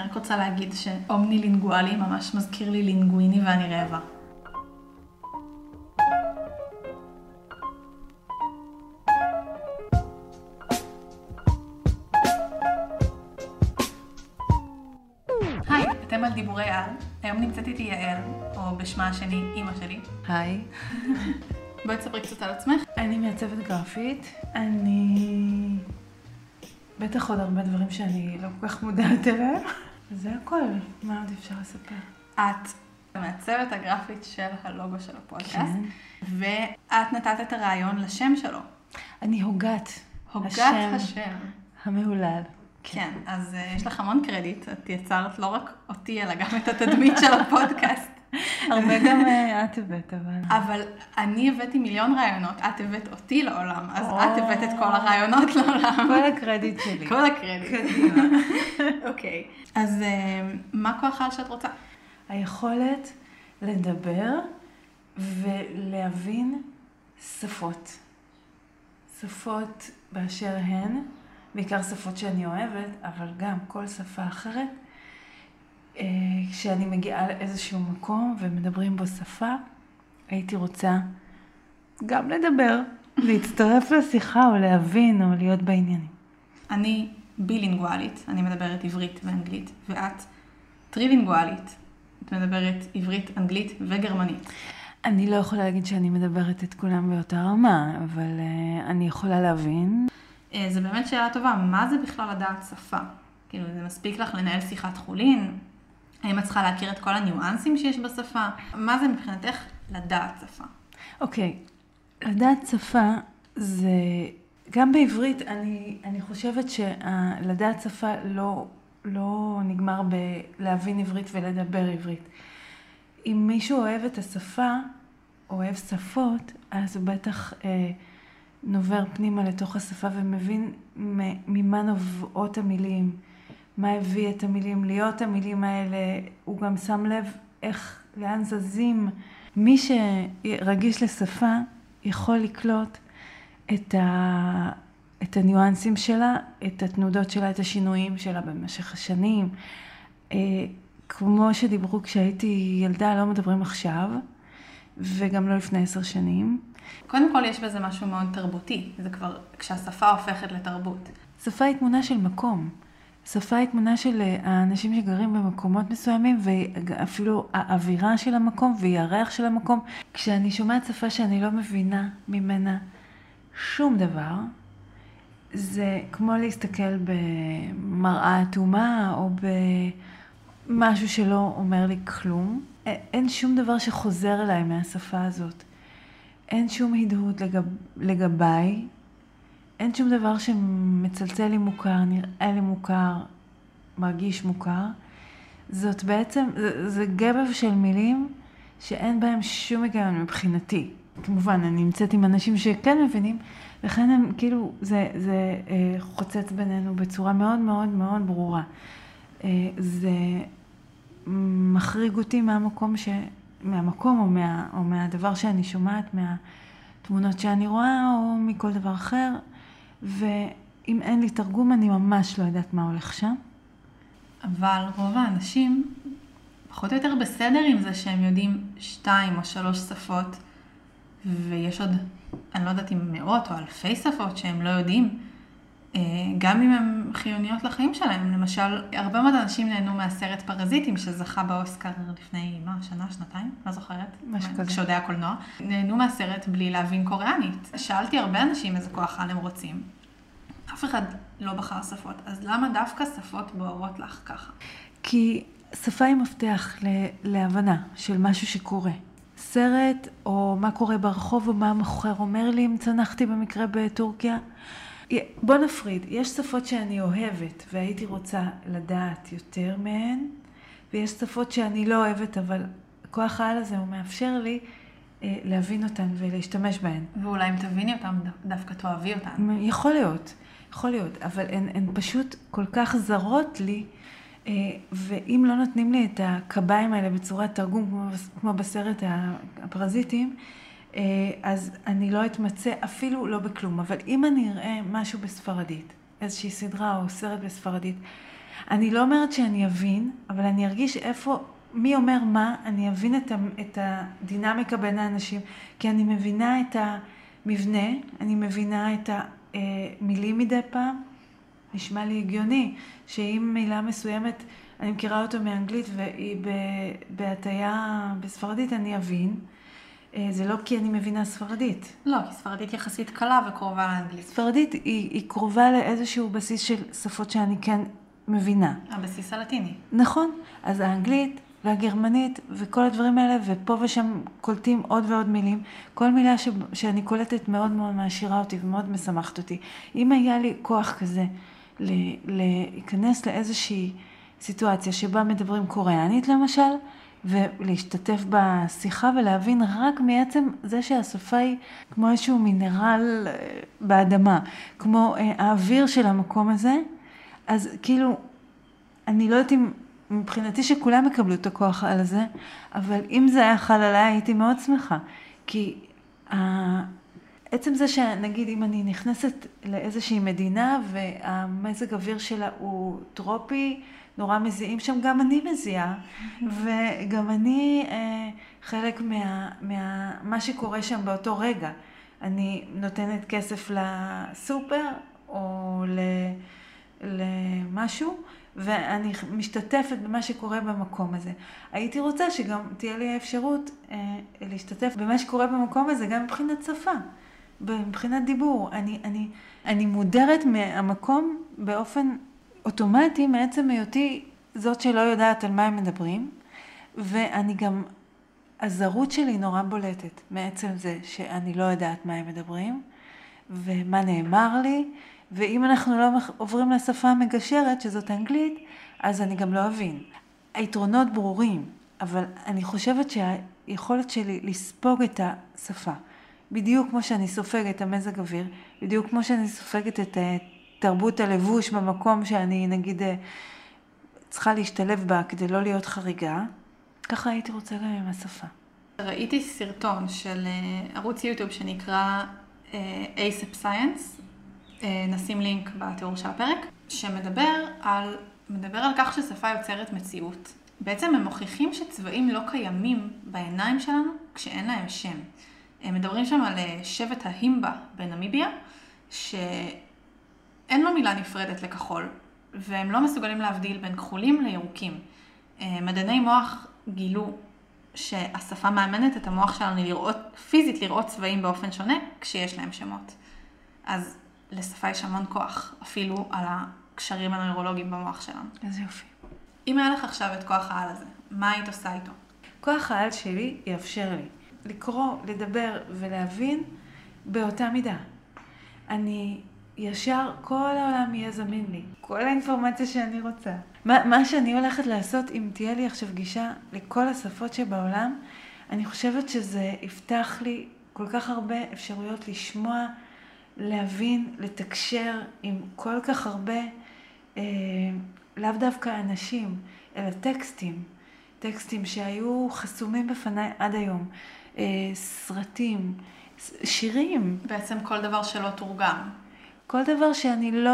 אני רק רוצה להגיד שאומני לינגואלי ממש מזכיר לי לינגוויני ואני רעבה. היי, אתם על דיבורי על. היום נמצאת איתי יעל, או בשמה השני, אימא שלי. היי, בואי תספרי קצת על עצמך. אני מעצבת גרפית. אני... בטח עוד הרבה דברים שאני לא כל כך מודעת אליהם. זה הכל, מה עוד אפשר לספר? את המעצבת הגרפית של הלוגו של הפודקאסט, כן. ואת נתת את הרעיון לשם שלו. אני הוגת. הוגת השם השם. המהולל. כן, אז uh, יש לך המון קרדיט, את יצרת לא רק אותי, אלא גם את התדמית של הפודקאסט. הרבה גם אה, את הבאת, אבל... אבל אני הבאתי מיליון רעיונות, את הבאת אותי לעולם, אז. את הבאת את כל הרעיונות לעולם. כל הקרדיט שלי. כל הקרדיט. אוקיי. אז uh, מה כוח העל שאת רוצה? היכולת לדבר ולהבין שפות. שפות באשר הן, בעיקר שפות שאני אוהבת, אבל גם כל שפה אחרת. אה, כשאני מגיעה לאיזשהו מקום ומדברים בו שפה, הייתי רוצה גם לדבר, להצטרף לשיחה או להבין או להיות בעניינים. אני בילינגואלית, אני מדברת עברית ואנגלית, ואת טרילינגואלית, את מדברת עברית, אנגלית וגרמנית. אני לא יכולה להגיד שאני מדברת את כולם באותה רמה, אבל uh, אני יכולה להבין. אה, זו באמת שאלה טובה, מה זה בכלל לדעת שפה? כאילו, זה מספיק לך לנהל שיחת חולין? האם את צריכה להכיר את כל הניואנסים שיש בשפה? מה זה מבחינתך לדעת שפה? אוקיי, לדעת שפה זה... גם בעברית, אני, אני חושבת שלדעת שפה לא, לא נגמר בלהבין עברית ולדבר עברית. אם מישהו אוהב את השפה, אוהב שפות, אז הוא בטח אה, נובר פנימה לתוך השפה ומבין ממה נובעות המילים, מה הביא את המילים להיות המילים האלה, הוא גם שם לב איך, לאן זזים. מי שרגיש לשפה יכול לקלוט את, ה... את הניואנסים שלה, את התנודות שלה, את השינויים שלה במשך השנים. אה, כמו שדיברו כשהייתי ילדה, לא מדברים עכשיו, וגם לא לפני עשר שנים. קודם כל, יש בזה משהו מאוד תרבותי. זה כבר כשהשפה הופכת לתרבות. שפה היא תמונה של מקום. שפה היא תמונה של אה, האנשים שגרים במקומות מסוימים, ואפילו האווירה של המקום והירח של המקום. כשאני שומעת שפה שאני לא מבינה ממנה שום דבר, זה כמו להסתכל במראה אטומה או במשהו שלא אומר לי כלום. אין שום דבר שחוזר אליי מהשפה הזאת. אין שום הדהוד לגב, לגביי, אין שום דבר שמצלצל לי מוכר, נראה לי מוכר, מרגיש מוכר. זאת בעצם, זה, זה גבב של מילים שאין בהם שום היגיון מבחינתי. כמובן, אני נמצאת עם אנשים שכן מבינים, לכן הם כאילו, זה, זה אה, חוצץ בינינו בצורה מאוד מאוד מאוד ברורה. אה, זה מחריג אותי מהמקום ש... מהמקום או, מה, או מהדבר שאני שומעת, מהתמונות שאני רואה או מכל דבר אחר, ואם אין לי תרגום אני ממש לא יודעת מה הולך שם. אבל רוב האנשים פחות או יותר בסדר עם זה שהם יודעים שתיים או שלוש שפות, ויש עוד, אני לא יודעת אם מאות או אלפי שפות שהם לא יודעים, גם אם הן חיוניות לחיים שלהם. למשל, הרבה מאוד אנשים נהנו מהסרט פרזיטים שזכה באוסקר לפני, מה, שנה, שנתיים? לא זוכרת. משהו כזה. כשעוד היה קולנוע. נהנו מהסרט בלי להבין קוריאנית. שאלתי הרבה אנשים איזה כוח על הם רוצים. אף אחד לא בחר שפות, אז למה דווקא שפות בוערות לך ככה? כי שפה היא מפתח ל- להבנה של משהו שקורה. סרט, או מה קורה ברחוב, או מה המוכר אומר לי אם צנחתי במקרה בטורקיה. בוא נפריד, יש שפות שאני אוהבת והייתי רוצה לדעת יותר מהן, ויש שפות שאני לא אוהבת, אבל כוח העל הזה הוא מאפשר לי אה, להבין אותן ולהשתמש בהן. ואולי אם תביני אותם, דו- דווקא תאהבי אותם. יכול להיות, יכול להיות, אבל הן, הן פשוט כל כך זרות לי, אה, ואם לא נותנים לי את הקביים האלה בצורת תרגום, כמו, בסרט הפרזיטים, אז אני לא אתמצא אפילו לא בכלום. אבל אם אני אראה משהו בספרדית, איזושהי סדרה או סרט בספרדית, אני לא אומרת שאני אבין, אבל אני ארגיש איפה, מי אומר מה, אני אבין את, ה, את הדינמיקה בין האנשים, כי אני מבינה את המבנה, אני מבינה את המילים מדי פעם. נשמע לי הגיוני שאם מילה מסוימת, אני מכירה אותו מאנגלית והיא בהטייה בספרדית, אני אבין. אה, זה לא כי אני מבינה ספרדית. לא, כי ספרדית יחסית קלה וקרובה לאנגלית. ספרדית היא, היא קרובה לאיזשהו בסיס של שפות שאני כן מבינה. הבסיס הלטיני. נכון. אז האנגלית והגרמנית וכל הדברים האלה, ופה ושם קולטים עוד ועוד מילים. כל מילה ש, שאני קולטת מאוד מאוד מעשירה אותי ומאוד משמחת אותי. אם היה לי כוח כזה להיכנס לאיזושהי סיטואציה שבה מדברים קוריאנית למשל, ולהשתתף בשיחה ולהבין רק מעצם זה שהשפה היא כמו איזשהו מינרל אה, באדמה, כמו אה, האוויר של המקום הזה, אז כאילו, אני לא יודעת אם, מבחינתי שכולם יקבלו את הכוח על זה, אבל אם זה היה חל עליי הייתי מאוד שמחה, כי עצם זה שנגיד אם אני נכנסת לאיזושהי מדינה והמזג אוויר שלה הוא טרופי, נורא מזיעים שם, גם אני מזיעה, וגם אני אה, חלק מה, מה מה שקורה שם באותו רגע. אני נותנת כסף לסופר או ל, למשהו, ואני משתתפת במה שקורה במקום הזה. הייתי רוצה שגם תהיה לי האפשרות אה, להשתתף במה שקורה במקום הזה, גם מבחינת שפה, מבחינת דיבור. אני, אני, אני מודרת מהמקום באופן אוטומטי מעצם היותי זאת שלא יודעת על מה הם מדברים, ואני גם, הזרות שלי נורא בולטת מעצם זה שאני לא יודעת מה הם מדברים, ומה נאמר לי, ואם אנחנו לא עוברים לשפה המגשרת, שזאת אנגלית, אז אני גם לא אבין. היתרונות ברורים, אבל אני חושבת שהיכולת שלי לספוג את השפה, בדיוק כמו שאני סופגת את המזג אוויר, בדיוק כמו שאני סופגת את תרבות הלבוש במקום שאני נגיד אה, צריכה להשתלב בה כדי לא להיות חריגה, ככה הייתי רוצה גם עם השפה. ראיתי סרטון של אה, ערוץ יוטיוב שנקרא אה, ASAP Science, נשים לינק בתיאור של הפרק, שמדבר על, מדבר על כך ששפה יוצרת מציאות. בעצם הם מוכיחים שצבעים לא קיימים בעיניים שלנו כשאין להם שם. הם מדברים שם על שבט ההימבה בנמיביה, ש... אין לו מילה נפרדת לכחול, והם לא מסוגלים להבדיל בין כחולים לירוקים. אה, מדעני מוח גילו שהשפה מאמנת את המוח שלנו לראות, פיזית לראות צבעים באופן שונה כשיש להם שמות. אז לשפה יש המון כוח, אפילו על הקשרים הנוירולוגיים במוח שלנו. איזה יופי. אם היה לך עכשיו את כוח העל הזה, מה היית עושה איתו? כוח העל שלי יאפשר לי לקרוא, לדבר ולהבין באותה מידה. אני ישר כל העולם יהיה זמין לי. כל האינפורמציה שאני רוצה. מה, מה שאני הולכת לעשות, אם תהיה לי עכשיו גישה לכל השפות שבעולם, אני חושבת שזה יפתח לי כל כך הרבה אפשרויות לשמוע, להבין, לתקשר עם כל כך הרבה, אה, לאו דווקא אנשים, אלא טקסטים. טקסטים שהיו חסומים בפניי עד היום. אה, סרטים, שירים. בעצם כל דבר שלא תורגם. כל דבר שאני לא,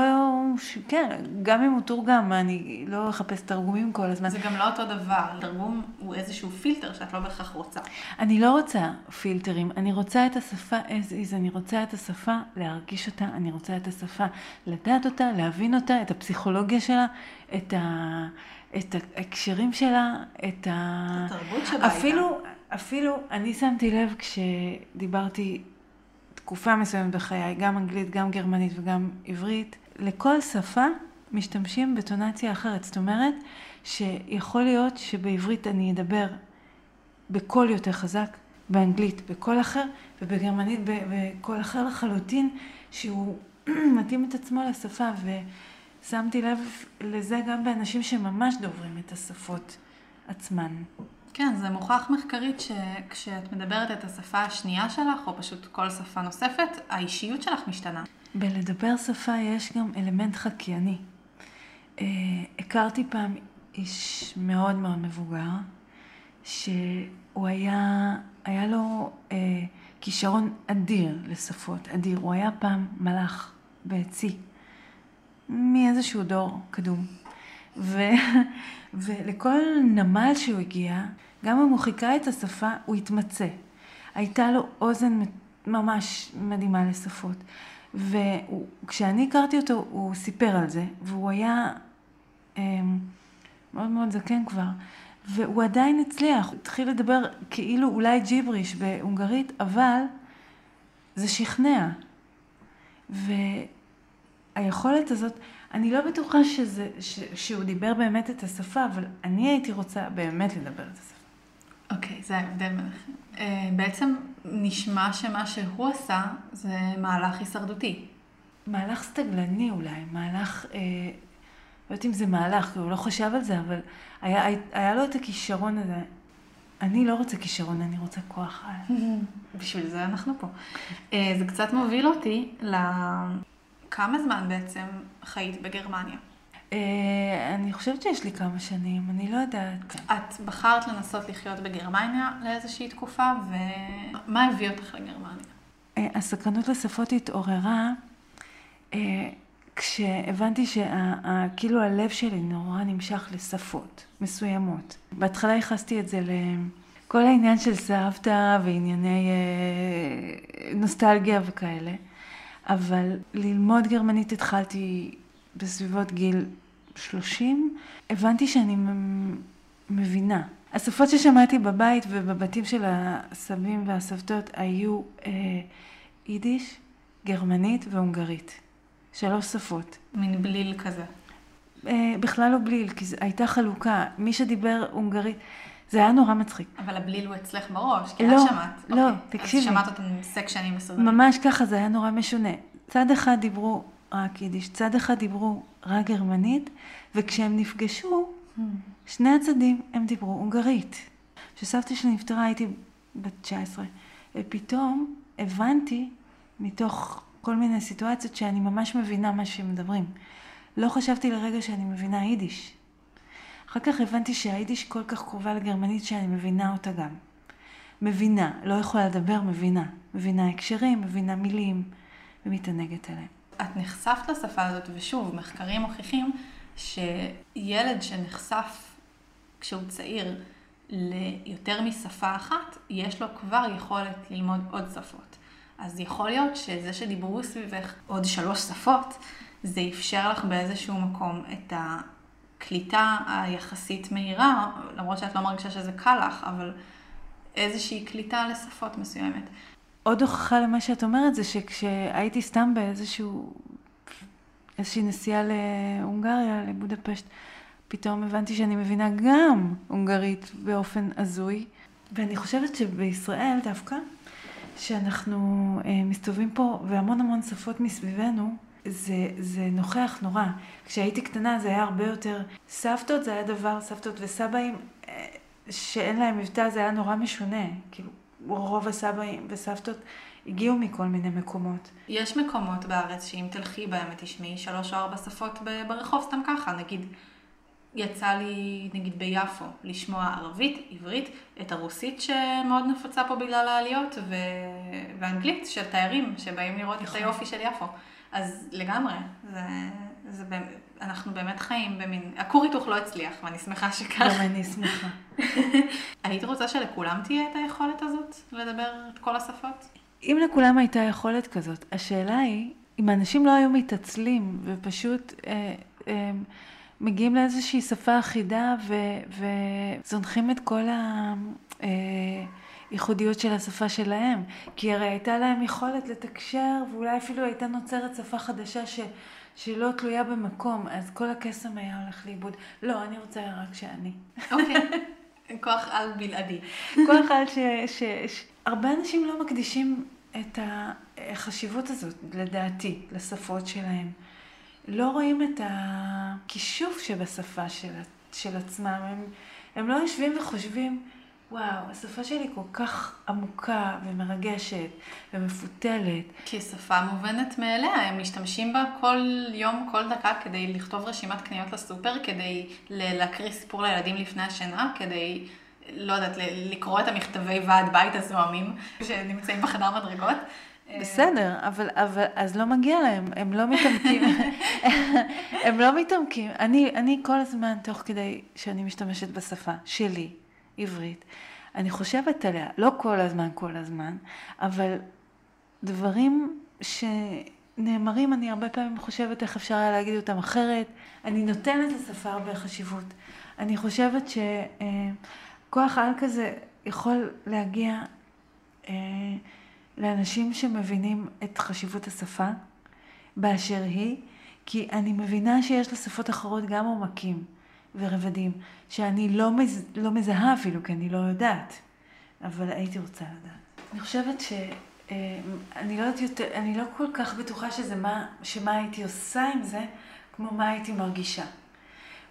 כן, גם אם הוא תורגם, אני לא אחפש תרגומים כל הזמן. זה גם לא אותו דבר, תרגום הוא איזשהו פילטר שאת לא בהכרח רוצה. אני לא רוצה פילטרים, אני רוצה את השפה as is, אני רוצה את השפה להרגיש אותה, אני רוצה את השפה לדעת אותה, להבין אותה, את הפסיכולוגיה שלה, את, ה, את ההקשרים שלה, את ה... התרבות שבה אפילו, אפילו, אני שמתי לב כשדיברתי תקופה מסוימת בחיי, גם אנגלית, גם גרמנית וגם עברית, לכל שפה משתמשים בטונציה אחרת. זאת אומרת, שיכול להיות שבעברית אני אדבר בקול יותר חזק, באנגלית בקול אחר, ובגרמנית בקול אחר לחלוטין, שהוא מתאים את עצמו לשפה, ושמתי לב לזה גם באנשים שממש דוברים את השפות עצמן. כן, זה מוכח מחקרית שכשאת מדברת את השפה השנייה שלך, או פשוט כל שפה נוספת, האישיות שלך משתנה. בלדבר שפה יש גם אלמנט חקייני. אה, הכרתי פעם איש מאוד מאוד מבוגר, שהוא היה, היה לו אה, כישרון אדיר לשפות, אדיר. הוא היה פעם מלאך בצי, מאיזשהו דור קדום. ו... ולכל נמל שהוא הגיע, גם אם הוא חיכה את השפה, הוא התמצא. הייתה לו אוזן ממש מדהימה לשפות. וכשאני הכרתי אותו, הוא סיפר על זה, והוא היה אמ, מאוד מאוד זקן כבר, והוא עדיין הצליח, הוא התחיל לדבר כאילו אולי ג'יבריש בהונגרית, אבל זה שכנע. והיכולת הזאת, אני לא בטוחה שזה, ש, שהוא דיבר באמת את השפה, אבל אני הייתי רוצה באמת לדבר את השפה. אוקיי, okay, זה ההבדל ביניכם. Uh, בעצם נשמע שמה שהוא עשה זה מהלך הישרדותי. מהלך סטגלני אולי, מהלך, אה, לא יודעת אם זה מהלך, כי הוא לא חשב על זה, אבל היה, היה לו את הכישרון הזה. אני לא רוצה כישרון, אני רוצה כוח על. בשביל זה אנחנו פה. אה, זה קצת מוביל אותי לכמה זמן בעצם חיית בגרמניה. אה, אני חושבת שיש לי כמה שנים, אני לא יודעת. את בחרת לנסות לחיות בגרמניה לאיזושהי תקופה, ומה הביא אותך לגרמניה? אה, הסקרנות לשפות התעוררה כשהבנתי שכאילו הלב שלי נורא נמשך לשפות מסוימות. בהתחלה ייחסתי את זה לכל העניין של סבתא וענייני נוסטלגיה וכאלה, אבל ללמוד גרמנית התחלתי בסביבות גיל 30, הבנתי שאני מבינה. השפות ששמעתי בבית ובבתים של הסבים והסבתות היו אה, יידיש, גרמנית והונגרית. שלוש שפות. מין בליל כזה. אה, בכלל לא בליל, כי הייתה חלוקה. מי שדיבר הונגרית, זה היה נורא מצחיק. אבל הבליל הוא אצלך בראש, כי לא, את שמעת. לא, אוקיי. תקשיבי. אז שמעת אותם סקשנים מסודרים. ממש ככה, זה היה נורא משונה. צד אחד דיברו רק יידיש, צד אחד דיברו רק גרמנית, וכשהם נפגשו, hmm. שני הצדדים הם דיברו הונגרית. כשסבתא שלי נפטרה הייתי בת 19, ופתאום הבנתי, מתוך כל מיני סיטואציות שאני ממש מבינה מה שהם מדברים. לא חשבתי לרגע שאני מבינה יידיש. אחר כך הבנתי שהיידיש כל כך קרובה לגרמנית שאני מבינה אותה גם. מבינה, לא יכולה לדבר, מבינה. מבינה הקשרים, מבינה מילים, ומתענגת עליהם. את נחשפת לשפה הזאת, ושוב, מחקרים מוכיחים שילד שנחשף כשהוא צעיר ליותר משפה אחת, יש לו כבר יכולת ללמוד עוד שפות. אז יכול להיות שזה שדיברו סביבך עוד שלוש שפות, זה אפשר לך באיזשהו מקום את הקליטה היחסית מהירה, למרות שאת לא מרגישה שזה קל לך, אבל איזושהי קליטה לשפות מסוימת. עוד הוכחה למה שאת אומרת זה שכשהייתי סתם באיזשהו, איזושהי נסיעה להונגריה, לבודפשט, פתאום הבנתי שאני מבינה גם הונגרית באופן הזוי. ואני חושבת שבישראל דווקא, שאנחנו אה, מסתובבים פה והמון המון שפות מסביבנו, זה, זה נוכח נורא. כשהייתי קטנה זה היה הרבה יותר, סבתות זה היה דבר, סבתות וסבאים, אה, שאין להם מבטא זה היה נורא משונה. כאילו, רוב הסבאים וסבתות הגיעו מכל מיני מקומות. יש מקומות בארץ שאם תלכי בהם ותשמעי שלוש או ארבע שפות ברחוב סתם ככה, נגיד יצא לי, נגיד ביפו, לשמוע ערבית, עברית, את הרוסית שמאוד נפוצה פה בגלל העליות, ו... ואנגלית של תיירים שבאים לראות את היופי של יפו. אז לגמרי, זה, זה באמת, אנחנו באמת חיים במין, הכור היתוך לא הצליח, ואני שמחה שכך. גם אני שמחה. היית רוצה שלכולם תהיה את היכולת הזאת, לדבר את כל השפות? אם לכולם הייתה יכולת כזאת, השאלה היא, אם האנשים לא היו מתעצלים ופשוט... אה, אה, מגיעים לאיזושהי שפה אחידה ו- וזונחים את כל הייחודיות של השפה שלהם. כי הרי הייתה להם יכולת לתקשר, ואולי אפילו הייתה נוצרת שפה חדשה ש- שלא תלויה במקום, אז כל הקסם היה הולך לאיבוד. לא, אני רוצה רק שאני. אוקיי, כוח על בלעדי. כוח על ש... ש, ש הרבה אנשים לא מקדישים את החשיבות הזאת, לדעתי, לשפות שלהם. לא רואים את הכישוף שבשפה של, של עצמם. הם, הם לא יושבים וחושבים, וואו, השפה שלי כל כך עמוקה ומרגשת ומפותלת. כי שפה מובנת מאליה, הם משתמשים בה כל יום, כל דקה כדי לכתוב רשימת קניות לסופר, כדי להקריא סיפור לילדים לפני השינה, כדי, לא יודעת, לקרוא את המכתבי ועד בית הזוהמים שנמצאים בחדר מדרגות. בסדר, אבל, אבל אז לא מגיע להם, הם לא מתעמקים, הם לא מתעמקים. אני, אני כל הזמן, תוך כדי שאני משתמשת בשפה שלי, עברית, אני חושבת עליה, לא כל הזמן, כל הזמן, אבל דברים שנאמרים, אני הרבה פעמים חושבת איך אפשר היה להגיד אותם אחרת. אני נותנת לשפה הרבה חשיבות. אני חושבת שכוח על כזה יכול להגיע אה, לאנשים שמבינים את חשיבות השפה באשר היא, כי אני מבינה שיש לשפות אחרות גם עומקים ורבדים, שאני לא, מז... לא מזהה אפילו, כי אני לא יודעת, אבל הייתי רוצה לדעת. אני חושבת ש... אה, אני לא יודעת יותר, אני לא כל כך בטוחה שזה מה, שמה הייתי עושה עם זה, כמו מה הייתי מרגישה.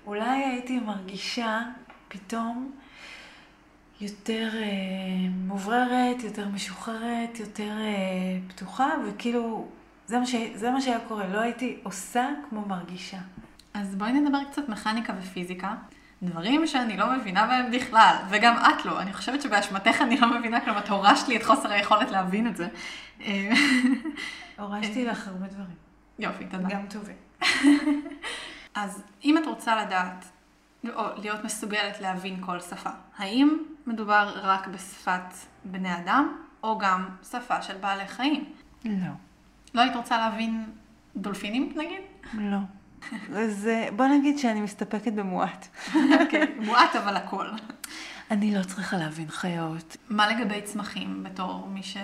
אולי הייתי מרגישה פתאום יותר אה, מובררת, יותר משוחררת, יותר אה, פתוחה, וכאילו, זה מה, ש... זה מה שהיה קורה, לא הייתי עושה כמו מרגישה. אז בואי נדבר קצת מכניקה ופיזיקה. דברים שאני לא מבינה בהם בכלל, וגם את לא. אני חושבת שבאשמתך אני לא מבינה, כלומר, את הורשת לי את חוסר היכולת להבין את זה. הורשתי לך הרבה דברים. יופי, תודה. גם טובים. אז אם את רוצה לדעת, או להיות מסוגלת להבין כל שפה, האם מדובר רק בשפת בני אדם, או גם שפה של בעלי חיים? לא. לא היית רוצה להבין דולפינים, נגיד? לא. אז אה, בוא נגיד שאני מסתפקת במועט. אוקיי, מועט אבל הכל. אני לא צריכה להבין חיות. מה לגבי צמחים, בתור מי ש...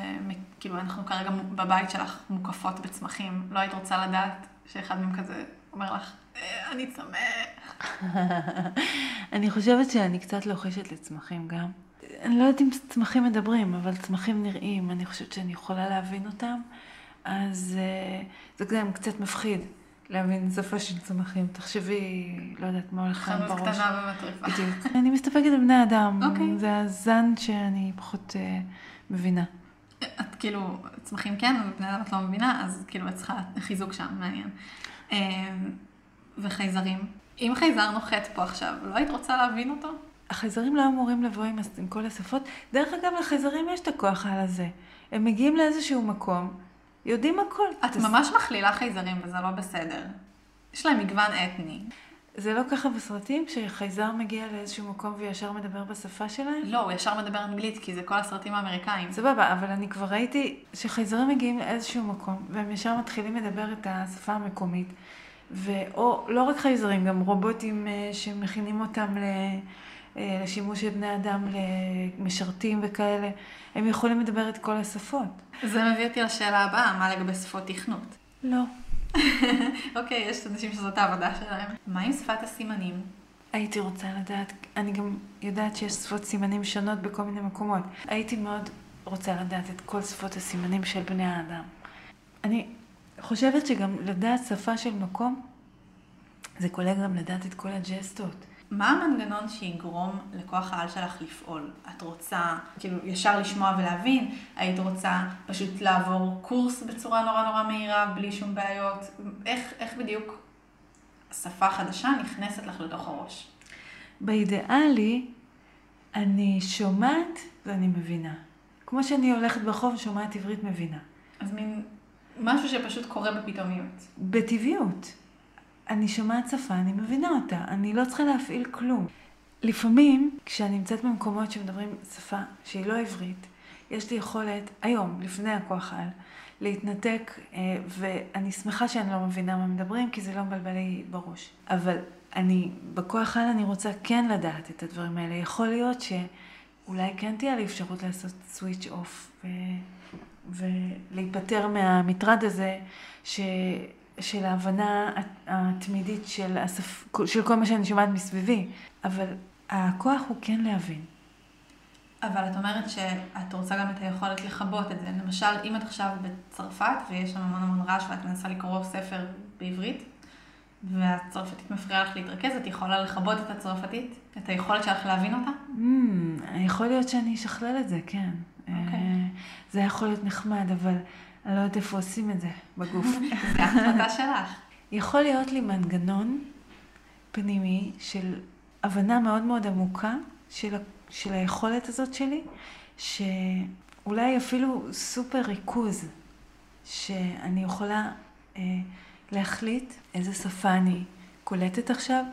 כאילו, אנחנו כרגע בבית שלך מוקפות בצמחים, לא היית רוצה לדעת שאחד מהם כזה אומר לך, אה, אני צמא. אני חושבת שאני קצת לוחשת לצמחים גם. אני לא יודעת אם צמחים מדברים, אבל צמחים נראים, אני חושבת שאני יכולה להבין אותם, אז אה, זה גם קצת מפחיד. להבין שפה של צמחים. תחשבי, לא יודעת מה הולך להם בראש. חנות קטנה ומטריפה. בדיוק. אני מסתפקת בבני אדם. אוקיי. זה הזן שאני פחות uh, מבינה. את כאילו, צמחים כן, ובני אדם את לא מבינה, אז כאילו את צריכה חיזוק שם, מעניין. Uh, וחייזרים. אם חייזר נוחת פה עכשיו, לא היית רוצה להבין אותו? החייזרים לא אמורים לבוא עם, עם כל השפות. דרך אגב, לחייזרים יש את הכוח על הזה. הם מגיעים לאיזשהו מקום, יודעים הכל. את ממש מכלילה חייזרים וזה לא בסדר. יש להם מגוון אתני. זה לא ככה בסרטים, שחייזר מגיע לאיזשהו מקום וישר מדבר בשפה שלהם? לא, הוא ישר מדבר אנגלית, כי זה כל הסרטים האמריקאים. סבבה, אבל אני כבר ראיתי שחייזרים מגיעים לאיזשהו מקום, והם ישר מתחילים לדבר את השפה המקומית. ואו, לא רק חייזרים, גם רובוטים אה, שמכינים אותם אה, לשימוש של בני אדם, למשרתים וכאלה, הם יכולים לדבר את כל השפות. זה מביא אותי לשאלה הבאה, מה לגבי שפות תכנות? לא. אוקיי, יש אנשים שזאת העבודה שלהם. מה עם שפת הסימנים? הייתי רוצה לדעת, אני גם יודעת שיש שפות סימנים שונות בכל מיני מקומות. הייתי מאוד רוצה לדעת את כל שפות הסימנים של בני האדם. אני חושבת שגם לדעת שפה של מקום, זה כולל גם לדעת את כל הג'סטות. מה המנגנון שיגרום לכוח העל שלך לפעול? את רוצה כאילו ישר לשמוע ולהבין? היית רוצה פשוט לעבור קורס בצורה נורא נורא מהירה, בלי שום בעיות? איך, איך בדיוק שפה חדשה נכנסת לך לתוך הראש? באידיאלי, אני שומעת ואני מבינה. כמו שאני הולכת ברחוב, שומעת עברית מבינה. אז מין משהו שפשוט קורה בפתאומיות. בטבעיות. אני שומעת שפה, אני מבינה אותה, אני לא צריכה להפעיל כלום. לפעמים, כשאני נמצאת במקומות שמדברים שפה שהיא לא עברית, יש לי יכולת, היום, לפני הכוח על, להתנתק, אה, ואני שמחה שאני לא מבינה מה מדברים, כי זה לא מבלבל לי בראש. אבל אני, בכוח על אני רוצה כן לדעת את הדברים האלה. יכול להיות שאולי כן תהיה לי אפשרות לעשות סוויץ' אוף. ולהיפטר מהמטרד הזה, ש... של ההבנה התמידית של, השפ... של כל מה שאני שומעת מסביבי, אבל הכוח הוא כן להבין. אבל את אומרת שאת רוצה גם את היכולת לכבות את זה. למשל, אם את עכשיו בצרפת ויש שם המון המון רעש ואת מנסה לקרוא ספר בעברית, והצרפתית מפריעה לך להתרכז, את יכולה לכבות את הצרפתית? את היכולת שלך להבין אותה? Mm, יכול להיות שאני אשכלל את זה, כן. Okay. אוקיי. אה, זה יכול להיות נחמד, אבל אני לא יודעת איפה עושים את זה בגוף. זה החלטה שלך. יכול להיות לי מנגנון פנימי של הבנה מאוד מאוד עמוקה של, של היכולת הזאת שלי, שאולי אפילו סופר ריכוז שאני יכולה אה, להחליט איזה שפה אני קולטת עכשיו.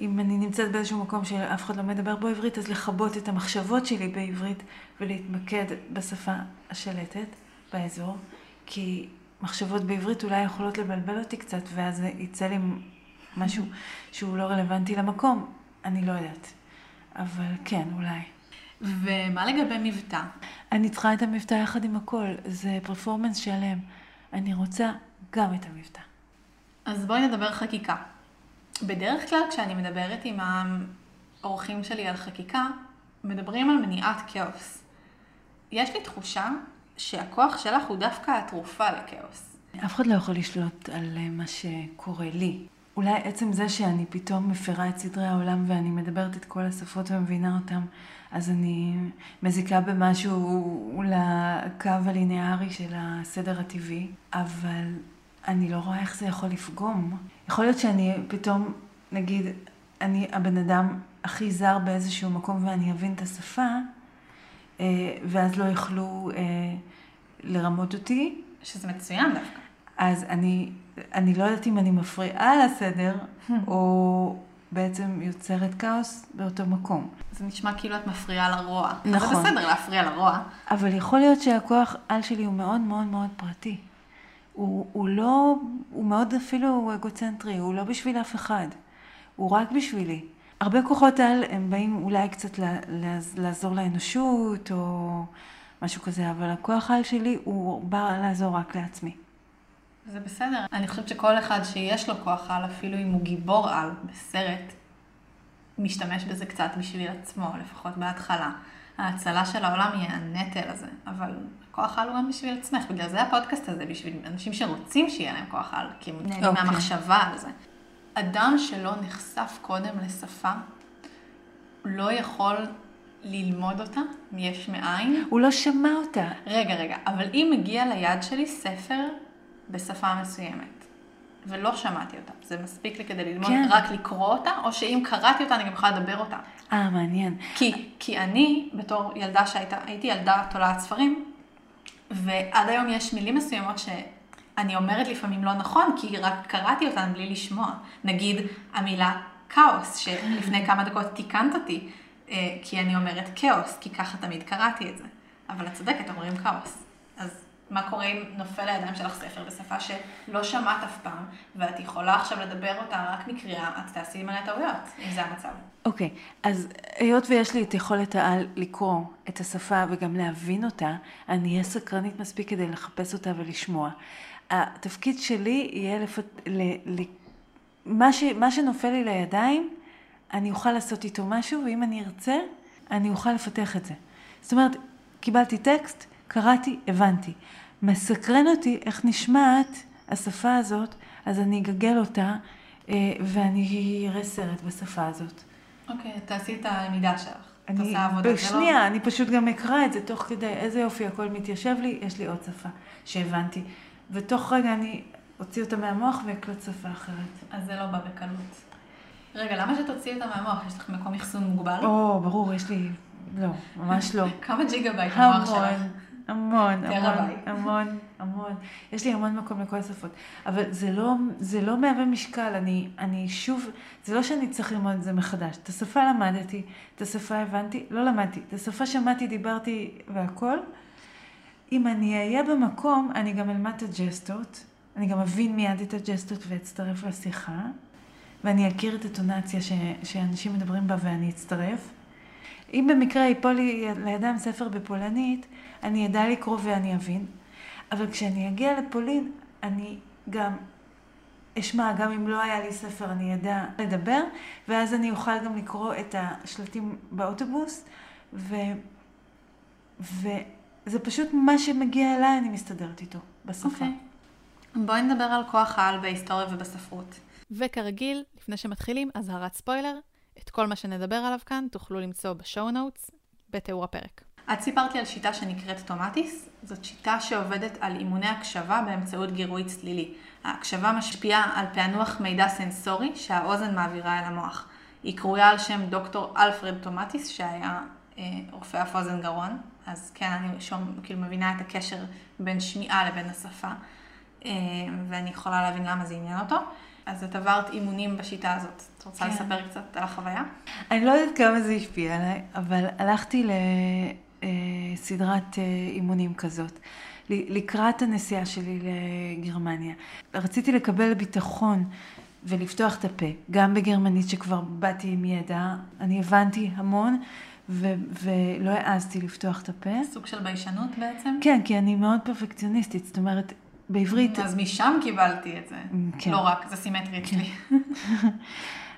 אם אני נמצאת באיזשהו מקום שאף אחד לא מדבר בו עברית, אז לכבות את המחשבות שלי בעברית ולהתמקד בשפה השלטת באזור, כי מחשבות בעברית אולי יכולות לבלבל אותי קצת, ואז יצא לי משהו שהוא לא רלוונטי למקום, אני לא יודעת. אבל כן, אולי. ומה לגבי מבטא? אני צריכה את המבטא יחד עם הכל, זה פרפורמנס שלם. אני רוצה גם את המבטא. אז בואי נדבר חקיקה. בדרך כלל כשאני מדברת עם האורחים שלי על חקיקה, מדברים על מניעת כאוס. יש לי תחושה שהכוח שלך הוא דווקא התרופה לכאוס. אף אחד לא יכול לשלוט על אה, מה שקורה לי. אולי עצם זה שאני פתאום מפרה את סדרי העולם ואני מדברת את כל השפות ומבינה אותם, אז אני מזיקה במשהו לקו הליניארי של הסדר הטבעי, אבל אני לא רואה איך זה יכול לפגום. יכול להיות שאני פתאום, נגיד, אני הבן אדם הכי זר באיזשהו מקום ואני אבין את השפה, ואז לא יוכלו אה, לרמות אותי. שזה מצוין דווקא. אז אני, אני לא יודעת אם אני מפריעה לסדר, או בעצם יוצרת כאוס באותו מקום. זה נשמע כאילו את מפריעה לרוע. נכון. זה בסדר להפריע לרוע. אבל יכול להיות שהכוח על שלי הוא מאוד מאוד מאוד פרטי. הוא, הוא לא, הוא מאוד אפילו אגוצנטרי, הוא לא בשביל אף אחד. הוא רק בשבילי. הרבה כוחות על הם באים אולי קצת לעזור לאנושות או משהו כזה, אבל הכוח על שלי הוא בא לעזור רק לעצמי. זה בסדר. אני חושבת שכל אחד שיש לו כוח על, אפילו אם הוא גיבור על בסרט, משתמש בזה קצת בשביל עצמו, לפחות בהתחלה. ההצלה של העולם היא הנטל הזה, אבל כוח על הוא גם בשביל עצמך, בגלל זה הפודקאסט הזה, בשביל אנשים שרוצים שיהיה להם כוח על, כי הם נהנים okay. אוקיי. מהמחשבה על זה. אדם שלא נחשף קודם לשפה, לא יכול ללמוד אותה מיש מאין. הוא לא שמע אותה. רגע, רגע, אבל אם מגיע ליד שלי ספר בשפה מסוימת, ולא שמעתי אותה, זה מספיק לי כדי ללמוד כן. רק לקרוא אותה, או שאם קראתי אותה אני גם יכולה לדבר אותה. אה, מעניין. כי, כי אני, בתור ילדה שהייתי ילדה תולעת ספרים, ועד היום יש מילים מסוימות שאני אומרת לפעמים לא נכון, כי רק קראתי אותן בלי לשמוע. נגיד המילה כאוס, שלפני כמה דקות תיקנת אותי, אה, כי אני אומרת כאוס, כי ככה תמיד קראתי את זה. אבל את צודקת, אומרים כאוס. אז מה קורה אם נופל לידיים שלך ספר בשפה שלא שמעת אף פעם, ואת יכולה עכשיו לדבר אותה רק מקריאה, את תעשי מלא טעויות, אם זה המצב. אוקיי, okay, אז היות ויש לי את יכולת העל לקרוא את השפה וגם להבין אותה, אני אהיה סקרנית מספיק כדי לחפש אותה ולשמוע. התפקיד שלי יהיה לפת... ל... ל... מה, ש... מה שנופל לי לידיים, אני אוכל לעשות איתו משהו, ואם אני ארצה, אני אוכל לפתח את זה. זאת אומרת, קיבלתי טקסט, קראתי, הבנתי. מסקרן אותי איך נשמעת השפה הזאת, אז אני אגגל אותה אה, ואני אראה סרט בשפה הזאת. אוקיי, okay, תעשי את הלמידה שלך. אני, בשנייה, לא... אני פשוט גם אקרא את זה תוך כדי, איזה יופי, הכל מתיישב לי, יש לי עוד שפה שהבנתי. ותוך רגע אני אוציא אותה מהמוח ואקלוט שפה אחרת. אז זה לא בא בקלות. רגע, למה שתוציאי אותה מהמוח? יש לך מקום אחסון מוגבל? או, ברור, יש לי... לא, ממש לא. כמה ג'יגה בייט המוח שלך? המון, המון, המון, המון. יש לי המון מקום לכל השפות. אבל זה לא, זה לא מהווה משקל, אני, אני שוב, זה לא שאני צריך ללמוד את זה מחדש. את השפה למדתי, את השפה הבנתי, לא למדתי. את השפה שמעתי, דיברתי והכל. אם אני אהיה במקום, אני גם אלמד את הג'סטות, אני גם אבין מיד את הג'סטות ואצטרף לשיחה, ואני אכיר את הטונציה ש, שאנשים מדברים בה ואני אצטרף. אם במקרה ייפול לי לידיים ספר בפולנית, אני אדע לקרוא ואני אבין, אבל כשאני אגיע לפולין, אני גם אשמע, גם אם לא היה לי ספר, אני אדע לדבר, ואז אני אוכל גם לקרוא את השלטים באוטובוס, ו... וזה פשוט מה שמגיע אליי, אני מסתדרת איתו בשפה. Okay. אוקיי. בואי נדבר על כוח העל בהיסטוריה ובספרות. וכרגיל, לפני שמתחילים, אזהרת ספוילר. את כל מה שנדבר עליו כאן תוכלו למצוא ב show notes בתיאור הפרק. את סיפרת לי על שיטה שנקראת טומטיס, זאת שיטה שעובדת על אימוני הקשבה באמצעות גירוי צלילי. ההקשבה משפיעה על פענוח מידע סנסורי שהאוזן מעבירה אל המוח. היא קרויה על שם דוקטור אלפרד טומטיס, שהיה אה, רופא אף אוזן גרון. אז כן, אני שום, כאילו מבינה את הקשר בין שמיעה לבין השפה, אה, ואני יכולה להבין למה זה עניין אותו. אז את עברת אימונים בשיטה הזאת. את רוצה כן. לספר קצת על החוויה? אני לא יודעת כמה זה השפיע עליי, אבל הלכתי לסדרת אה, אימונים כזאת, לקראת הנסיעה שלי לגרמניה. רציתי לקבל ביטחון ולפתוח את הפה, גם בגרמנית שכבר באתי עם ידע, אני הבנתי המון ו- ולא העזתי לפתוח את הפה. סוג של ביישנות בעצם? כן, כי אני מאוד פרפקציוניסטית, זאת אומרת, בעברית... אז משם קיבלתי את זה. כן. לא רק, זה סימטרי אצלי.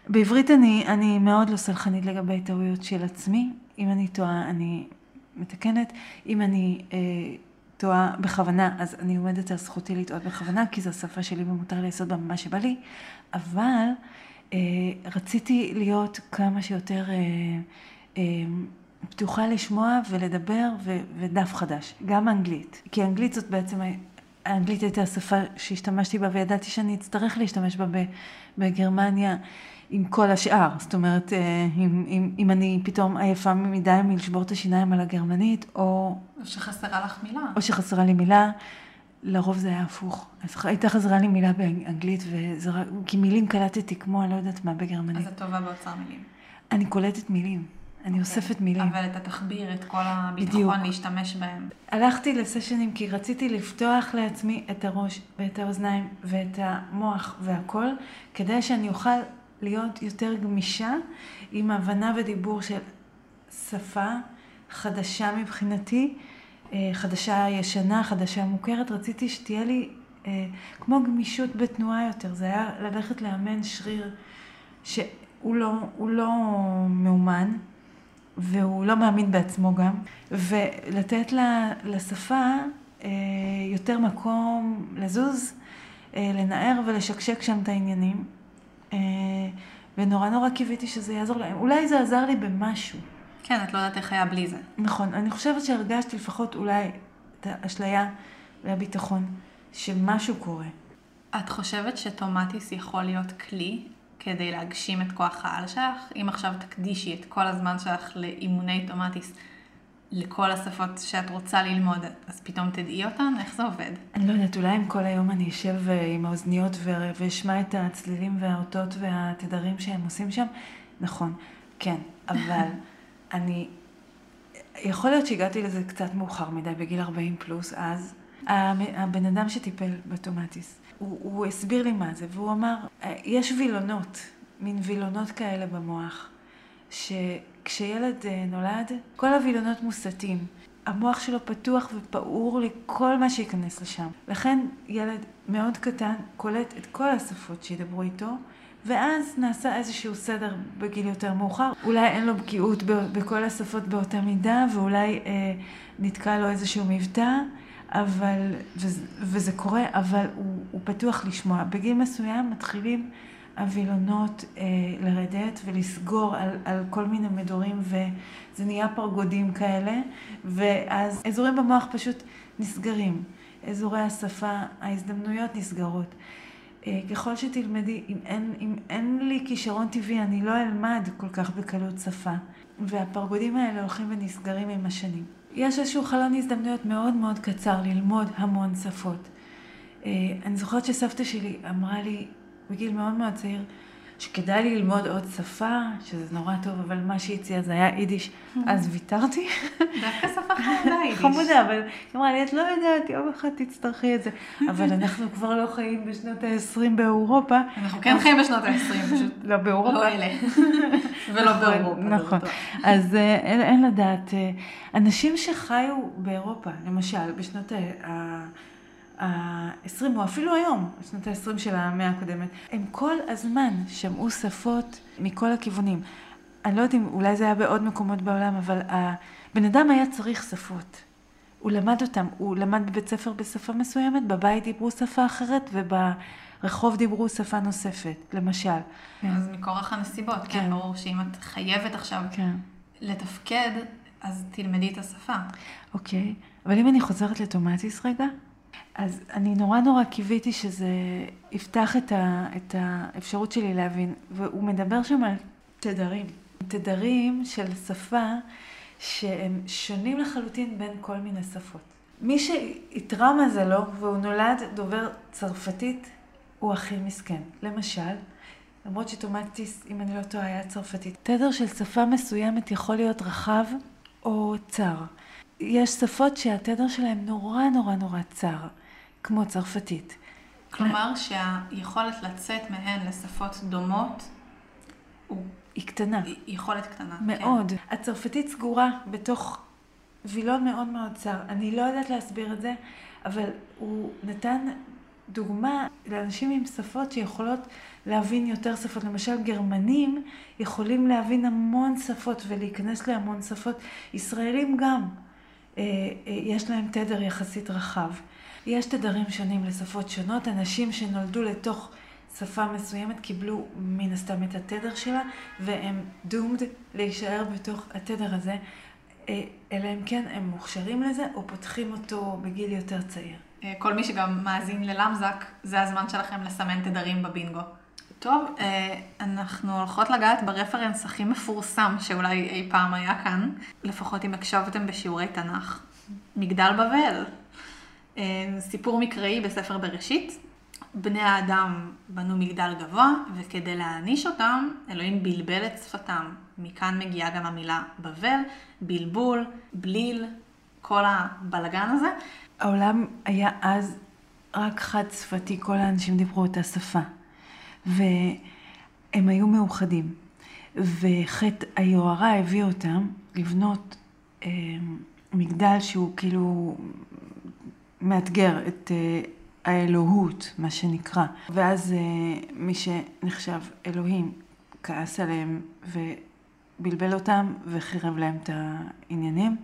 בעברית אני, אני מאוד לא סלחנית לגבי טעויות של עצמי. אם אני טועה, אני מתקנת. אם אני אה, טועה בכוונה, אז אני עומדת על זכותי לטעות בכוונה, כי זו השפה שלי ומותר לי לעשות בה מה שבא לי. אבל אה, רציתי להיות כמה שיותר אה, פתוחה לשמוע ולדבר ו, ודף חדש, גם אנגלית. כי אנגלית זאת בעצם, האנגלית הייתה השפה שהשתמשתי בה וידעתי שאני אצטרך להשתמש בה בגרמניה. עם כל השאר, זאת אומרת, אה, אם, אם, אם אני פתאום עייפה מדי מלשבור את השיניים על הגרמנית, או, או שחסרה לך מילה. או שחסרה לי מילה, לרוב זה היה הפוך. אז הייתה חזרה לי מילה באנגלית, וזה רק, כי מילים קלטתי כמו אני לא יודעת מה בגרמנית. אז את טובה באוצר מילים. אני קולטת מילים, אני אוספת מילים. אבל את התחביר, את כל בדיוק. הביטחון להשתמש בהם. הלכתי לסשנים כי רציתי לפתוח לעצמי את הראש ואת האוזניים ואת המוח והכל, כדי שאני אוכל להיות יותר גמישה עם הבנה ודיבור של שפה חדשה מבחינתי, אה, חדשה ישנה, חדשה מוכרת. רציתי שתהיה לי אה, כמו גמישות בתנועה יותר. זה היה ללכת לאמן שריר שהוא לא, לא מאומן. והוא לא מאמין בעצמו גם, ולתת לה, לשפה אה, יותר מקום לזוז, אה, לנער ולשקשק שם את העניינים. אה, ונורא נורא קיוויתי שזה יעזור להם. אולי זה עזר לי במשהו. כן, את לא יודעת איך היה בלי זה. נכון, אני חושבת שהרגשתי לפחות אולי את האשליה והביטחון שמשהו קורה. את חושבת שטומטיס יכול להיות כלי כדי להגשים את כוח העל שלך? אם עכשיו תקדישי את כל הזמן שלך לאימוני טומטיס לכל השפות שאת רוצה ללמוד, אז פתאום תדעי אותן? איך זה עובד? אני לא יודעת, אולי אם כל היום אני אשב אה, עם האוזניות ואשמע את הצלילים והאותות והתדרים שהם עושים שם, נכון, כן, אבל אני... יכול להיות שהגעתי לזה קצת מאוחר מדי, בגיל 40 פלוס, אז. המ- הבן אדם שטיפל בטומטיס, הוא, הוא הסביר לי מה זה, והוא אמר, "אה, יש וילונות, מין וילונות כאלה במוח, שכשילד אה, נולד, כל הווילונות מוסטים. המוח שלו פתוח ופעור לכל מה שייכנס לשם. לכן ילד מאוד קטן קולט את כל השפות שידברו איתו, ואז נעשה איזשהו סדר בגיל יותר מאוחר. אולי אין לו בקיאות בכל השפות באותה מידה, ואולי אה, נתקע לו איזשהו מבטא, אבל, וזה, וזה קורה, אבל הוא, הוא פתוח לשמוע. בגיל מסוים מתחילים הווילונות אה, לרדת ולסגור על, על כל מיני מדורים, וזה נהיה פרגודים כאלה, ואז אזורים במוח פשוט נסגרים. אזורי השפה, ההזדמנויות נסגרות. אה, ככל שתלמדי, אם אין, אם אין לי כישרון טבעי, אני לא אלמד כל כך בקלות שפה. והפרגודים האלה הולכים ונסגרים עם השנים. יש איזשהו חלון הזדמנויות מאוד מאוד קצר ללמוד המון שפות. אה, אני זוכרת שסבתא שלי אמרה לי בגיל מאוד מאוד צעיר, שכדאי לי ללמוד עוד שפה, שזה נורא טוב, אבל מה שהיא הציעה זה היה יידיש, אז ויתרתי. דווקא שפה חמודה יידיש. חמודה, אבל היא אמרה לי, את לא יודעת, יום אחד תצטרכי את זה. אבל אנחנו כבר לא חיים בשנות ה-20 באירופה. אנחנו כן חיים בשנות ה-20, פשוט לא באירופה. לא אלה. ולא נכון, באירופה. זה נכון. אז אה, אין, לדעת, אה, אנשים שחיו באירופה, למשל, בשנות ה-20, או אפילו היום, בשנות ה-20 של המאה הקודמת, הם כל הזמן שמעו שפות מכל הכיוונים. אני לא יודעת אם אולי זה היה בעוד מקומות בעולם, אבל הבן אדם היה צריך שפות. הוא למד אותם, הוא למד בבית ספר בשפה מסוימת, בבית דיברו שפה אחרת, וברחוב דיברו שפה נוספת, למשל. אז מכורח הנסיבות, כן, כן. ברור שאם את חייבת עכשיו כן. לתפקד, אז תלמדי את השפה. אוקיי, אבל אם אני חוזרת לטומטיס רגע, אז אני נורא נורא קיוויתי שזה יפתח את, ה, את האפשרות שלי להבין, והוא מדבר שם על תדרים. תדרים של שפה שהם שונים לחלוטין בין כל מיני שפות. מי שאיתרע מזלו והוא נולד דובר צרפתית, הוא הכי מסכן. למשל, למרות שטומטיס, אם אני לא טועה, היה צרפתית. תדר של שפה מסוימת יכול להיות רחב או צר. יש שפות שהתדר שלהם נורא נורא נורא צר, כמו צרפתית. כלומר שהיכולת לצאת מהן לשפות דומות הוא... היא קטנה. היא יכולת קטנה. מאוד. כן. הצרפתית סגורה בתוך וילון מאוד מאוד צר. אני לא יודעת להסביר את זה, אבל הוא נתן דוגמה לאנשים עם שפות שיכולות להבין יותר שפות. למשל, גרמנים יכולים להבין המון שפות ולהיכנס להמון שפות. ישראלים גם, יש להם תדר יחסית רחב. יש תדרים שונים לשפות שונות. אנשים שנולדו לתוך שפה מסוימת קיבלו מן הסתם את התדר שלה, והם doomed להישאר בתוך התדר הזה, אה, אלא אם כן הם מוכשרים לזה, או פותחים אותו בגיל יותר צעיר. אה, כל מי שגם מאזין ללמזק, זה הזמן שלכם לסמן תדרים בבינגו. טוב, אה, אנחנו הולכות לגעת ברפרנס הכי מפורסם שאולי אי פעם היה כאן, לפחות אם הקשבתם בשיעורי תנ"ך. מגדל בבל. סיפור מקראי בספר בראשית, בני האדם בנו מגדל גבוה, וכדי להעניש אותם, אלוהים בלבל את שפתם. מכאן מגיעה גם המילה בבל, בלבול, בליל, כל הבלגן הזה. העולם היה אז רק חד שפתי, כל האנשים דיברו אותה שפה. והם היו מאוחדים. וחטא היוהרה הביא אותם לבנות אה, מגדל שהוא כאילו מאתגר את אה, האלוהות, מה שנקרא. ואז אה, מי שנחשב אלוהים כעס עליהם ובלבל אותם וחירב להם את העניינים.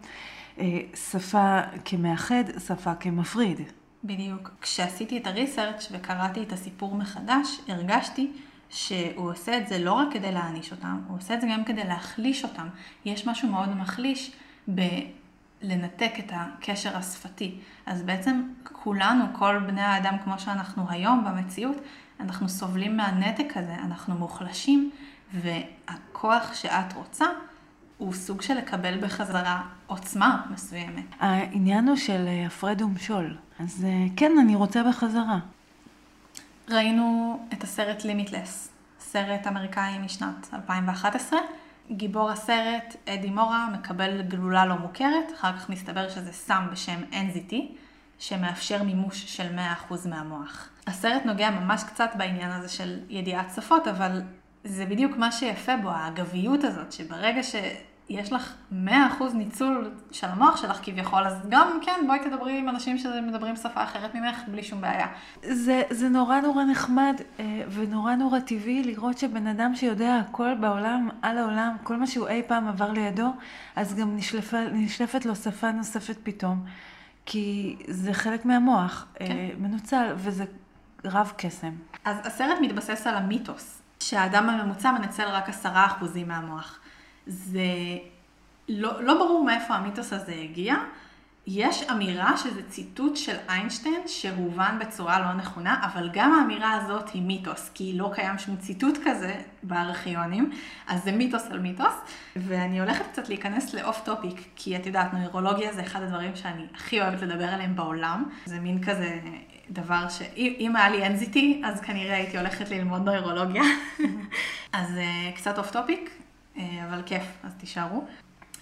אה, שפה כמאחד, שפה כמפריד. בדיוק. כשעשיתי את הריסרצ' וקראתי את הסיפור מחדש, הרגשתי שהוא עושה את זה לא רק כדי להעניש אותם, הוא עושה את זה גם כדי להחליש אותם. יש משהו מאוד מחליש ב... לנתק את הקשר השפתי. אז בעצם כולנו, כל בני האדם כמו שאנחנו היום במציאות, אנחנו סובלים מהנתק הזה, אנחנו מוחלשים, והכוח שאת רוצה הוא סוג של לקבל בחזרה עוצמה מסוימת. העניין הוא של אה, הפרד ומשול, אז אה, כן, אני רוצה בחזרה. ראינו את הסרט לימיטלס, סרט אמריקאי משנת 2011. גיבור הסרט, אדי מורה, מקבל גלולה לא מוכרת, אחר כך מסתבר שזה סם בשם NZT, שמאפשר מימוש של 100% מהמוח. הסרט נוגע ממש קצת בעניין הזה של ידיעת שפות, אבל זה בדיוק מה שיפה בו, האגביות הזאת, שברגע ש... יש לך 100% ניצול של המוח שלך כביכול, אז גם כן, בואי תדברי עם אנשים שמדברים שפה אחרת ממך בלי שום בעיה. זה, זה נורא נורא נחמד אה, ונורא נורא טבעי לראות שבן אדם שיודע הכל בעולם, על העולם, כל מה שהוא אי פעם עבר לידו, אז גם נשלפה, נשלפת לו שפה נוספת פתאום, כי זה חלק מהמוח, אה, כן. מנוצל, וזה רב קסם. אז הסרט מתבסס על המיתוס, שהאדם הממוצע מנצל רק עשרה אחוזים מהמוח. זה לא, לא ברור מאיפה המיתוס הזה הגיע. יש אמירה שזה ציטוט של איינשטיין שהובן בצורה לא נכונה, אבל גם האמירה הזאת היא מיתוס, כי לא קיים שום ציטוט כזה בארכיונים, אז זה מיתוס על מיתוס. ואני הולכת קצת להיכנס לאוף טופיק, כי את יודעת, נוירולוגיה זה אחד הדברים שאני הכי אוהבת לדבר עליהם בעולם. זה מין כזה דבר שאם היה לי NZT, אז כנראה הייתי הולכת ללמוד נוירולוגיה. אז אה, קצת off topic, אבל כיף, אז תישארו.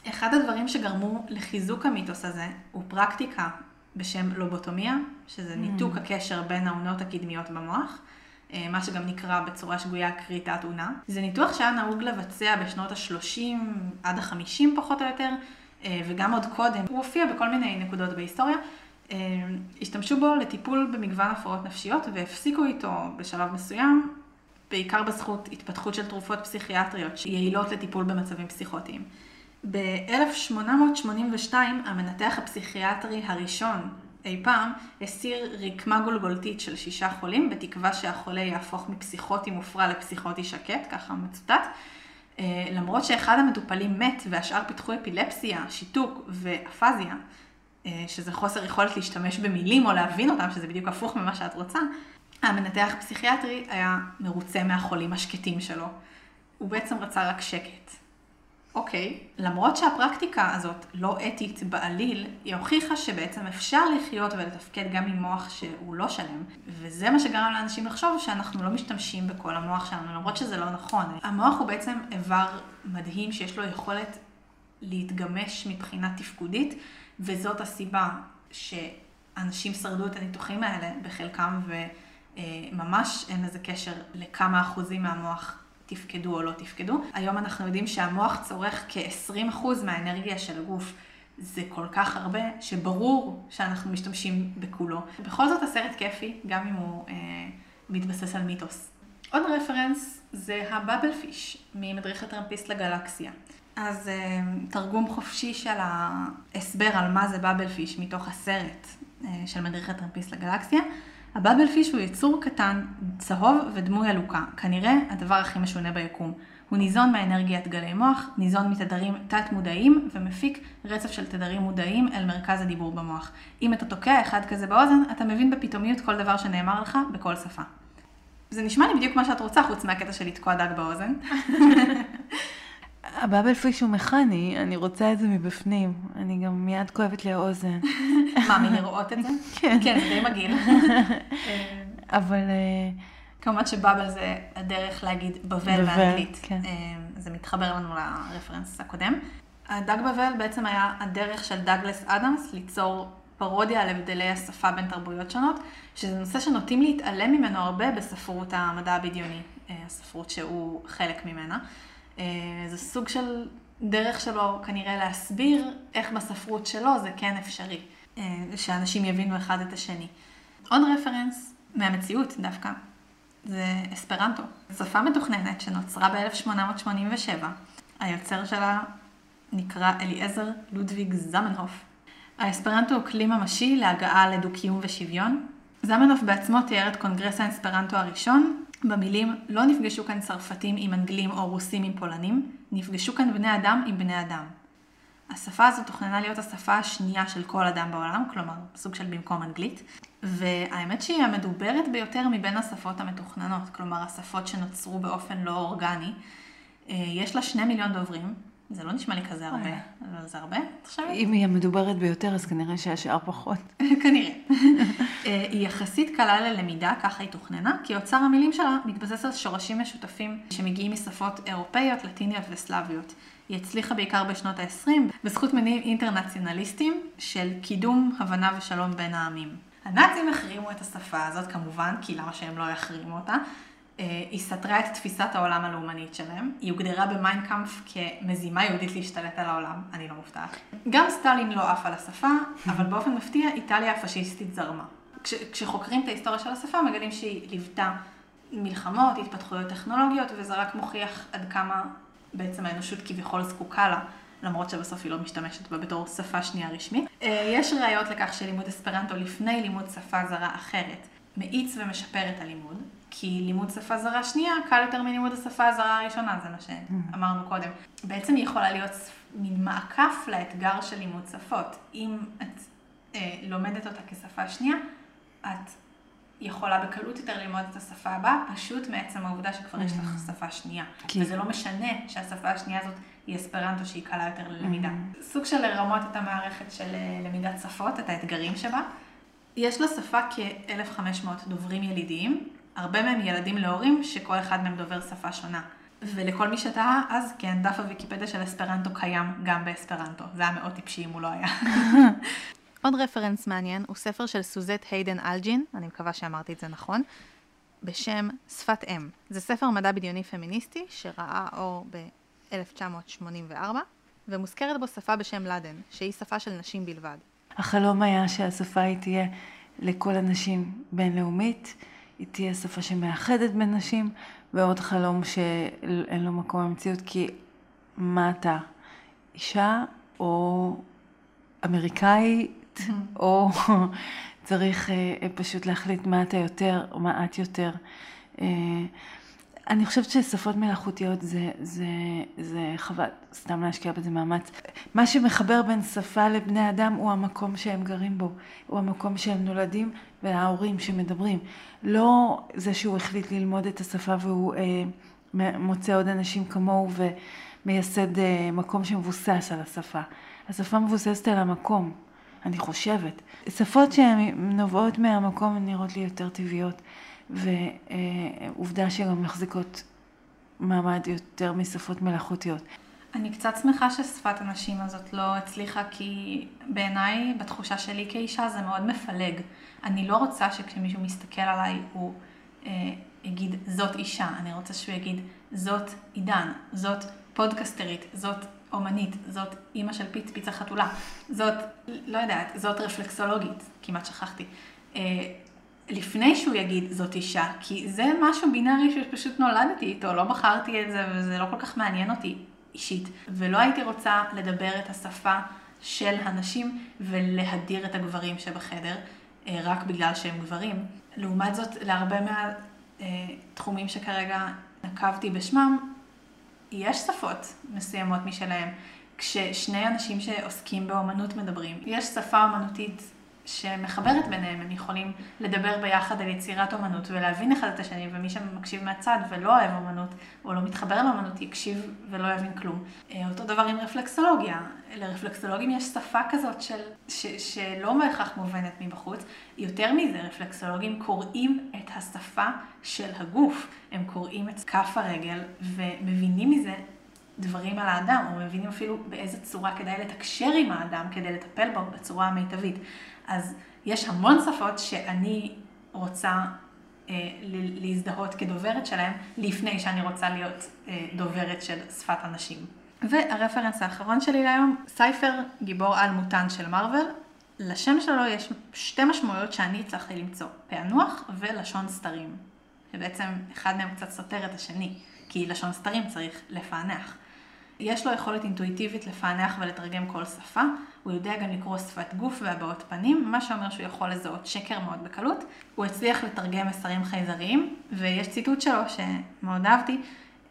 אחד הדברים שגרמו לחיזוק המיתוס הזה הוא פרקטיקה בשם לובוטומיה, שזה mm. ניתוק הקשר בין האונות הקדמיות במוח, אה, מה שגם נקרא בצורה שגויה כריתת אונה. זה ניתוח שהיה נהוג לבצע בשנות ה-30 עד ה-50 פחות או יותר, אה, וגם עוד קודם. הוא הופיע בכל מיני נקודות בהיסטוריה. השתמשו בו לטיפול במגוון הפרעות נפשיות והפסיקו איתו בשלב מסוים בעיקר בזכות התפתחות של תרופות פסיכיאטריות שיעילות לטיפול במצבים פסיכוטיים. ב-1882 המנתח הפסיכיאטרי הראשון אי פעם הסיר רקמה גולגולתית של שישה חולים בתקווה שהחולה יהפוך מפסיכוטי מופרע לפסיכוטי שקט, ככה מצוטט. אה, למרות שאחד המטופלים מת והשאר פיתחו אפילפסיה, שיתוק ואפזיה, אה, שזה חוסר יכולת להשתמש במילים או להבין אותם, שזה בדיוק הפוך ממה שאת רוצה, המנתח פסיכיאטרי היה מרוצה מהחולים השקטים שלו. הוא בעצם רצה רק שקט. אוקיי, למרות שהפרקטיקה הזאת לא אתית בעליל, היא הוכיחה שבעצם אפשר לחיות ולתפקד גם עם מוח שהוא לא שלם, וזה מה שגרם לאנשים לחשוב שאנחנו לא משתמשים בכל המוח שלנו, למרות שזה לא נכון. המוח הוא בעצם איבר מדהים שיש לו יכולת להתגמש מבחינה תפקודית, וזאת הסיבה שאנשים שרדו את הניתוחים האלה בחלקם, וממש אין לזה קשר לכמה אחוזים מהמוח תפקדו או לא תפקדו. היום אנחנו יודעים שהמוח צורך כ-20% מהאנרגיה של הגוף. זה כל כך הרבה, שברור שאנחנו משתמשים בכולו. בכל זאת הסרט כיפי, גם אם הוא אה, מתבסס על מיתוס. עוד רפרנס זה הבאבל פיש, ממדריך הטרמפיסט לגלקסיה. אז אה, תרגום חופשי של ההסבר על מה זה באבל פיש מתוך הסרט אה, של מדריך הטרמפיסט לגלקסיה. הבאבל פיש הוא יצור קטן, צהוב ודמוי עלוקה, כנראה הדבר הכי משונה ביקום. הוא ניזון מאנרגיית גלי מוח, ניזון מתדרים תת-מודעים ומפיק רצף של תדרים מודעים אל מרכז הדיבור במוח. אם אתה תוקע אחד כזה באוזן, אתה מבין בפתאומיות כל דבר שנאמר לך בכל שפה. זה נשמע לי בדיוק מה שאת רוצה, חוץ מהקטע של לתקוע דג באוזן. הבאבל פיש הוא מכני, אני רוצה את זה מבפנים. אני גם מיד כואבת לי האוזן. מה, מלראות את זה? כן. כן, זה די מגעיל. אבל אה, כמובן שבאבל זה הדרך להגיד בבל באנגלית. כן. אה, זה מתחבר לנו לרפרנס הקודם. הדג בבל בעצם היה הדרך של דאגלס אדמס ליצור פרודיה על הבדלי השפה בין תרבויות שונות, שזה נושא שנוטים להתעלם ממנו הרבה בספרות המדע הבדיוני, אה, הספרות שהוא חלק ממנה. אה, זה סוג של דרך שלו כנראה להסביר איך בספרות שלו זה כן אפשרי, אה, שאנשים יבינו אחד את השני. עוד רפרנס מהמציאות דווקא, זה אספרנטו. שפה מתוכננת שנוצרה ב-1887. היוצר שלה נקרא אליעזר לודוויג זמנהוף. האספרנטו הוא כלי ממשי להגעה לדו-קיום ושוויון. זמנהוף בעצמו תיאר את קונגרס האספרנטו הראשון במילים לא נפגשו כאן צרפתים עם אנגלים או רוסים עם פולנים, נפגשו כאן בני אדם עם בני אדם. השפה הזו תוכננה להיות השפה השנייה של כל אדם בעולם, כלומר סוג של במקום אנגלית, והאמת שהיא המדוברת ביותר מבין השפות המתוכננות, כלומר השפות שנוצרו באופן לא אורגני. אה, יש לה שני מיליון דוברים, זה לא נשמע לי כזה הרבה, אבל זה הרבה, את חושבת? אם היא המדוברת ביותר, אז כנראה שהשאר פחות. כנראה. אה, היא יחסית קלה ללמידה, ככה היא תוכננה, כי אוצר המילים שלה מתבסס על שורשים משותפים שמגיעים משפות אירופאיות, לטיניות וסלאביות. היא הצליחה בעיקר בשנות ה-20 בזכות מניעים אינטרנציונליסטיים של קידום הבנה ושלום בין העמים. הנאצים החרימו את השפה הזאת כמובן, כי למה שהם לא יחרימו אותה? אה, היא סתרה את תפיסת העולם הלאומנית שלהם, היא הוגדרה במיינקאמפ כמזימה יהודית להשתלט על העולם, אני לא מופתעת. גם סטלין לא עף על השפה, אבל באופן מפתיע איטליה הפשיסטית זרמה. כש, כשחוקרים את ההיסטוריה של השפה מגלים שהיא ליוותה מלחמות, התפתחויות טכנולוגיות, וזה רק מוכיח עד כמה בעצם האנושות כביכול זקוקה לה. למרות שבסוף היא לא משתמשת בה בתור שפה שנייה רשמית. אה, יש ראיות לכך שלימוד אספרנטו לפני לימוד שפה זרה אחרת מאיץ ומשפר את הלימוד, כי לימוד שפה זרה שנייה קל יותר מלימוד השפה הזרה הראשונה, זה מה שאמרנו קודם. בעצם היא יכולה להיות מין מעקף לאתגר של לימוד שפות. אם את אה, לומדת אותה כשפה שנייה, את יכולה בקלות יותר ללמוד את השפה הבאה, פשוט מעצם העובדה שכבר יש לך שפה שנייה. כי- וזה לא משנה שהשפה השנייה הזאת היא אספרנטו שהיא קלה יותר ללמידה. סוג של לרמות את המערכת של אה, למידת שפות, את האתגרים שבה. יש לשפה כ-1,500 דוברים ילידיים, הרבה מהם ילדים להורים שכל אחד מהם דובר שפה שונה. ולכל מי שתהה, אז כן, דף הוויקיפדיה של אספרנטו קיים גם באספרנטו. זה היה מאוד טיפשי אם הוא לא היה. עוד רפרנס מעניין הוא ספר של סוזט היידן אלג'ין, אני מקווה שאמרתי את זה נכון, בשם שפת אם. זה ספר מדע בדיוני פמיניסטי שראה אור ב-1984, ומוזכרת בו שפה בשם לאדן, שהיא שפה של נשים בלבד. החלום היה שהשפה היא תהיה לכל הנשים בינלאומית, היא תהיה שפה שמאחדת בין נשים, ועוד חלום שאין לו מקום במציאות, כי מה אתה, אישה או אמריקאית, או צריך אה, פשוט להחליט מה אתה יותר או מה את יותר. אני חושבת ששפות מלאכותיות זה, זה, זה חבל, סתם להשקיע בזה מאמץ. מה שמחבר בין שפה לבני אדם הוא המקום שהם גרים בו, הוא המקום שהם נולדים וההורים שמדברים. לא זה שהוא החליט ללמוד את השפה והוא אה, מוצא עוד אנשים כמוהו מייסד אה, מקום שמבוסס על השפה. השפה מבוססת על המקום, אני חושבת. שפות שהן נובעות מהמקום נראות לי יותר טבעיות, ועובדה שגם מחזיקות מעמד יותר משפות מלאכותיות. אני קצת שמחה ששפת הנשים הזאת לא הצליחה, כי בעיניי, בתחושה שלי כאישה, זה מאוד מפלג. אני לא רוצה שכשמישהו מסתכל עליי הוא אה, יגיד, זאת אישה. אני רוצה שהוא יגיד, זאת עידן, זאת פודקסטרית, זאת אומנית, זאת אימא של פיץ פיצה חתולה, זאת, לא יודעת, זאת רפלקסולוגית, כמעט שכחתי. אה, לפני שהוא יגיד זאת אישה, כי זה משהו בינארי שפשוט נולדתי איתו, לא בחרתי את זה וזה לא כל כך מעניין אותי אישית. ולא הייתי רוצה לדבר את השפה של הנשים ולהדיר את הגברים שבחדר, אה, רק בגלל שהם גברים. לעומת זאת, להרבה מהתחומים שכרגע נקבתי בשמם, יש שפות מסוימות משלהם. כששני אנשים שעוסקים באומנות מדברים, יש שפה אומנותית שמחברת ביניהם, הם יכולים לדבר ביחד על יצירת אומנות ולהבין אחד את השני, ומי שמקשיב מהצד ולא אוהב אומנות, או לא מתחבר לאומנות, יקשיב ולא יבין כלום. אה, אותו דבר עם רפלקסולוגיה. לרפלקסולוגים יש שפה כזאת של, ש, שלא בהכרח מובנת מבחוץ. יותר מזה, רפלקסולוגים קוראים את השפה של הגוף. הם קוראים את כף הרגל ומבינים מזה דברים על האדם, או מבינים אפילו באיזה צורה כדאי לתקשר עם האדם כדי לטפל בו בצורה המיטבית. אז יש המון שפות שאני רוצה אה, להזדהות כדוברת שלהם, לפני שאני רוצה להיות אה, דוברת של שפת אנשים. והרפרנס האחרון שלי להיום, סייפר גיבור על מותן של מארוול. לשם שלו יש שתי משמעויות שאני הצלחתי למצוא, פענוח ולשון סתרים. שבעצם אחד מהם קצת סותר את השני, כי לשון סתרים צריך לפענח. יש לו יכולת אינטואיטיבית לפענח ולתרגם כל שפה, הוא יודע גם לקרוא שפת גוף והבעות פנים, מה שאומר שהוא יכול לזהות שקר מאוד בקלות. הוא הצליח לתרגם מסרים חייזריים, ויש ציטוט שלו שמאוד אהבתי,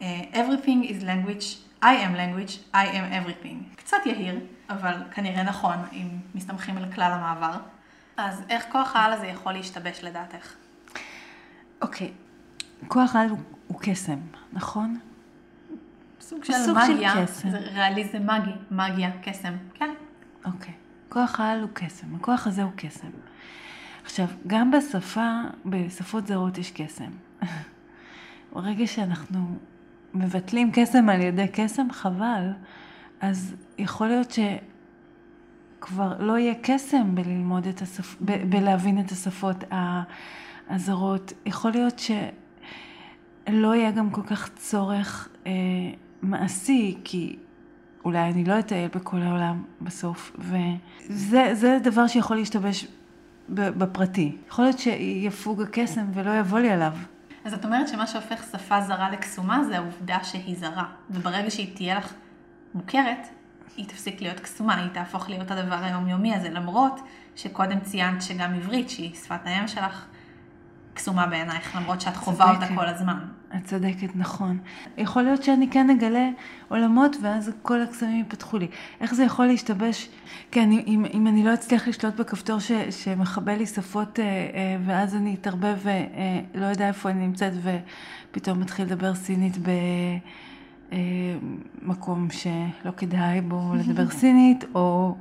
אה, Everything is language, I am language, I am everything. קצת יהיר, אבל כנראה נכון, אם מסתמכים על כלל המעבר. אז איך כוח העל הזה יכול להשתבש לדעתך? אוקיי, okay. כוח העל הוא, הוא קסם, נכון? סוג של סוג מגיה, של קסם. זה ריאליזם מגי, מגיה, קסם, כן. אוקיי. כוח העל הוא קסם, הכוח הזה הוא קסם. עכשיו, גם בשפה, בשפות זרות יש קסם. ברגע שאנחנו מבטלים קסם על ידי קסם, חבל, אז יכול להיות שכבר לא יהיה קסם בללמוד את השפ... ב... בלהבין את השפות הזרות. יכול להיות שלא יהיה גם כל כך צורך אה, מעשי, כי אולי אני לא אטייל בכל העולם בסוף, וזה דבר שיכול להשתבש בפרטי. יכול להיות שיפוג הקסם ולא יבוא לי עליו. אז את אומרת שמה שהופך שפה זרה לקסומה זה העובדה שהיא זרה, וברגע שהיא תהיה לך מוכרת, היא תפסיק להיות קסומה, היא תהפוך להיות הדבר היומיומי הזה, למרות שקודם ציינת שגם עברית, שהיא שפת האם שלך, קסומה בעינייך, למרות שאת חווה אותה כל הזמן. את צודקת, נכון. יכול להיות שאני כן אגלה עולמות ואז כל הקסמים ייפתחו לי. איך זה יכול להשתבש? כן, אם, אם אני לא אצליח לשלוט בכפתור ש, שמכבה לי שפות אה, אה, ואז אני אתערבב ולא אה, יודע איפה אני נמצאת ופתאום מתחיל לדבר סינית במקום שלא כדאי בו לדבר סינית, או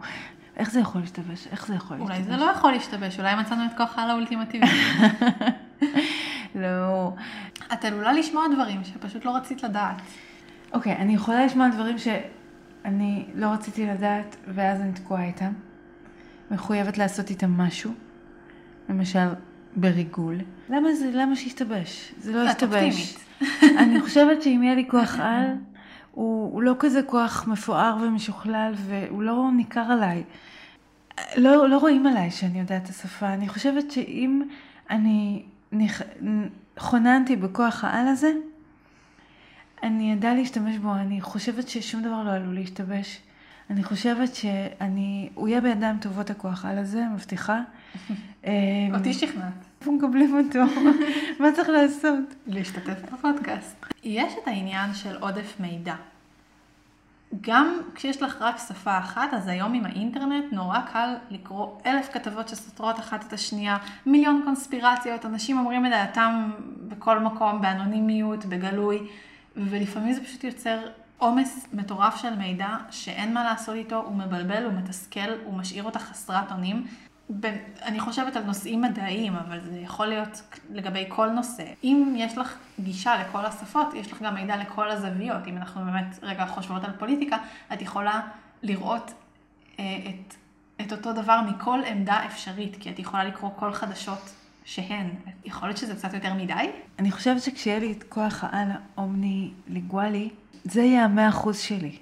איך זה יכול להשתבש? איך זה יכול אולי להשתבש? אולי זה לא יכול להשתבש, אולי מצאנו את כוח העל האולטימטיבי. לא. את עלולה לשמוע דברים שפשוט לא רצית לדעת. אוקיי, okay, אני יכולה לשמוע דברים שאני לא רציתי לדעת, ואז אני תקועה איתם. מחויבת לעשות איתם משהו. למשל, בריגול. למה זה, למה שישתבש? זה לא ישתבש. אני חושבת שאם יהיה לי כוח על, הוא, הוא לא כזה כוח מפואר ומשוכלל, והוא לא ניכר עליי. לא, לא רואים עליי שאני יודעת את השפה. אני חושבת שאם אני. חוננתי בכוח העל הזה, אני אדע להשתמש בו, אני חושבת ששום דבר לא עלול להשתבש. אני חושבת שאני, הוא יהיה בידיים טובות הכוח העל הזה, מבטיחה. אמ, אותי שכנעת. איפה מקבלים אותו? מה צריך לעשות? להשתתף בפודקאסט. יש את העניין של עודף מידע. גם כשיש לך רק שפה אחת, אז היום עם האינטרנט נורא קל לקרוא אלף כתבות שסותרות אחת את השנייה, מיליון קונספירציות, אנשים אומרים את דעתם בכל מקום, באנונימיות, בגלוי, ולפעמים זה פשוט יוצר עומס מטורף של מידע שאין מה לעשות איתו, הוא מבלבל, הוא מתסכל, הוא משאיר אותך חסרת אונים. ב- אני חושבת על נושאים מדעיים, אבל זה יכול להיות לגבי כל נושא. אם יש לך גישה לכל השפות, יש לך גם מידע לכל הזוויות. אם אנחנו באמת רגע חושבות על פוליטיקה, את יכולה לראות אה, את, את אותו דבר מכל עמדה אפשרית, כי את יכולה לקרוא כל חדשות שהן. יכול להיות שזה קצת יותר מדי? אני חושבת שכשיהיה לי את כוח העל האומני ליגואלי, זה יהיה המאה אחוז שלי.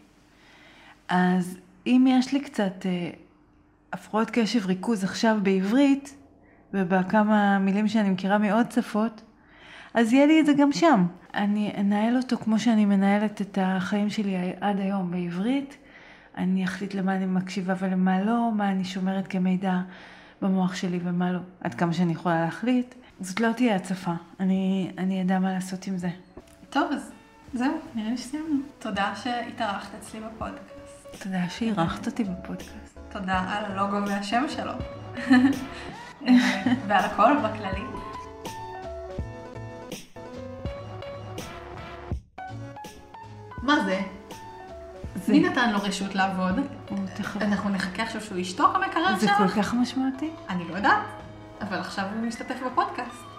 אז אם יש לי קצת אה, הפרעות קשב ריכוז עכשיו בעברית, ובכמה מילים שאני מכירה מעוד שפות, אז יהיה לי את זה גם שם. אני אנהל אותו כמו שאני מנהלת את החיים שלי עד היום בעברית. אני אחליט למה אני מקשיבה ולמה לא, מה אני שומרת כמידע במוח שלי ומה לא, עד כמה שאני יכולה להחליט. זאת לא תהיה הצפה, אני, אני אדע מה לעשות עם זה. טוב, אז זהו, נראה לי שסיימנו. תודה שהתארחת אצלי בפודקאסט. תודה שאירחת אותי בפודקאסט. תודה על הלוגו והשם שלו. ועל הכל בכללי. מה זה? זה, מי נתן לו רשות לעבוד? אנחנו נחכה עכשיו שהוא ישתוק המקרר זה שלך? כל כך משמעותי. אני לא יודעת, אבל עכשיו הוא משתתף בפודקאסט.